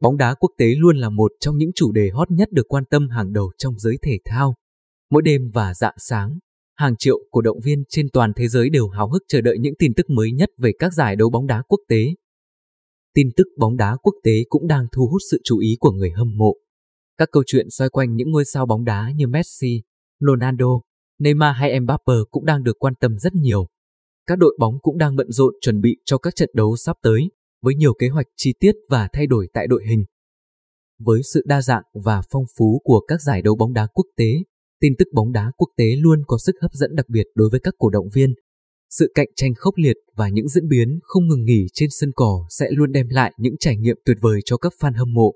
bóng đá quốc tế luôn là một trong những chủ đề hot nhất được quan tâm hàng đầu trong giới thể thao. Mỗi đêm và dạng sáng, hàng triệu cổ động viên trên toàn thế giới đều háo hức chờ đợi những tin tức mới nhất về các giải đấu bóng đá quốc tế. Tin tức bóng đá quốc tế cũng đang thu hút sự chú ý của người hâm mộ. Các câu chuyện xoay quanh những ngôi sao bóng đá như Messi, Ronaldo, Neymar hay Mbappe cũng đang được quan tâm rất nhiều. Các đội bóng cũng đang bận rộn chuẩn bị cho các trận đấu sắp tới, với nhiều kế hoạch chi tiết và thay đổi tại đội hình. Với sự đa dạng và phong phú của các giải đấu bóng đá quốc tế, tin tức bóng đá quốc tế luôn có sức hấp dẫn đặc biệt đối với các cổ động viên. Sự cạnh tranh khốc liệt và những diễn biến không ngừng nghỉ trên sân cỏ sẽ luôn đem lại những trải nghiệm tuyệt vời cho các fan hâm mộ.